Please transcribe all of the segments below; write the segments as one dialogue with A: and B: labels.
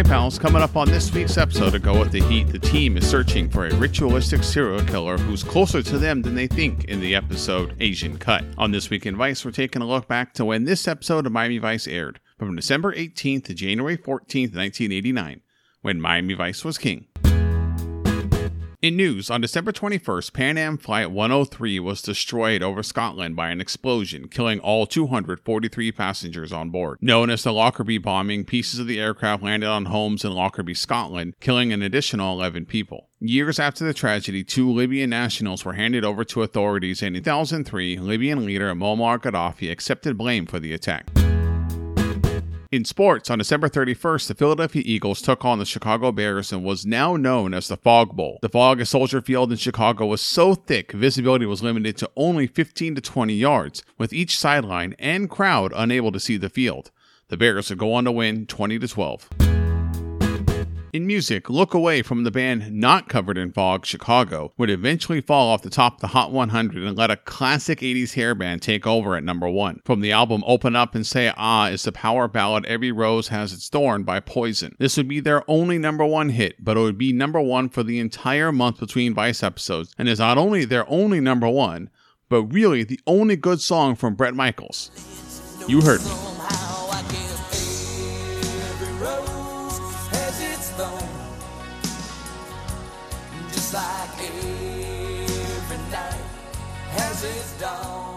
A: Hi, pals. Coming up on this week's episode of Go With the Heat, the team is searching for a ritualistic serial killer who's closer to them than they think in the episode Asian Cut. On This Week in Vice, we're taking a look back to when this episode of Miami Vice aired, from December 18th to January 14th, 1989, when Miami Vice was king. In news, on December 21st, Pan Am Flight 103 was destroyed over Scotland by an explosion, killing all 243 passengers on board. Known as the Lockerbie bombing, pieces of the aircraft landed on homes in Lockerbie, Scotland, killing an additional 11 people. Years after the tragedy, two Libyan nationals were handed over to authorities, and in 2003, Libyan leader Muammar Gaddafi accepted blame for the attack. In sports, on December 31st, the Philadelphia Eagles took on the Chicago Bears and was now known as the Fog Bowl. The fog at Soldier Field in Chicago was so thick, visibility was limited to only 15 to 20 yards, with each sideline and crowd unable to see the field. The Bears would go on to win 20 to 12. In music, Look Away from the band not covered in fog, Chicago, would eventually fall off the top of the Hot 100 and let a classic 80s hair band take over at number one. From the album Open Up and Say Ah is the power ballad Every Rose Has Its Thorn by Poison. This would be their only number one hit, but it would be number one for the entire month between Vice episodes, and is not only their only number one, but really the only good song from Bret Michaels. You heard me.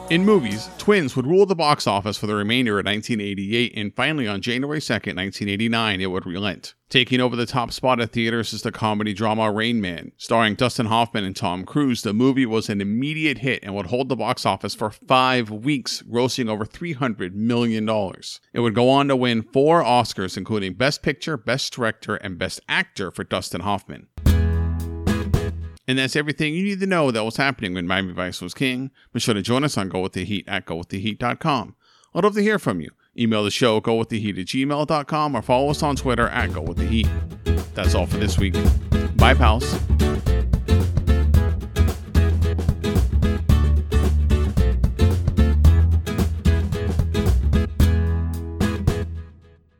A: In movies, Twins would rule the box office for the remainder of 1988, and finally on January 2, 1989, it would relent. Taking over the top spot at theaters is the comedy drama Rain Man. Starring Dustin Hoffman and Tom Cruise, the movie was an immediate hit and would hold the box office for five weeks, grossing over $300 million. It would go on to win four Oscars, including Best Picture, Best Director, and Best Actor for Dustin Hoffman. And that's everything you need to know that was happening when Miami Vice was king. Be sure to join us on Go With The Heat at GoWithTheHeat.com. I'd love to hear from you. Email the show, gowiththeheat at gmail.com, or follow us on Twitter at GoWithTheHeat. That's all for this week. Bye, pals.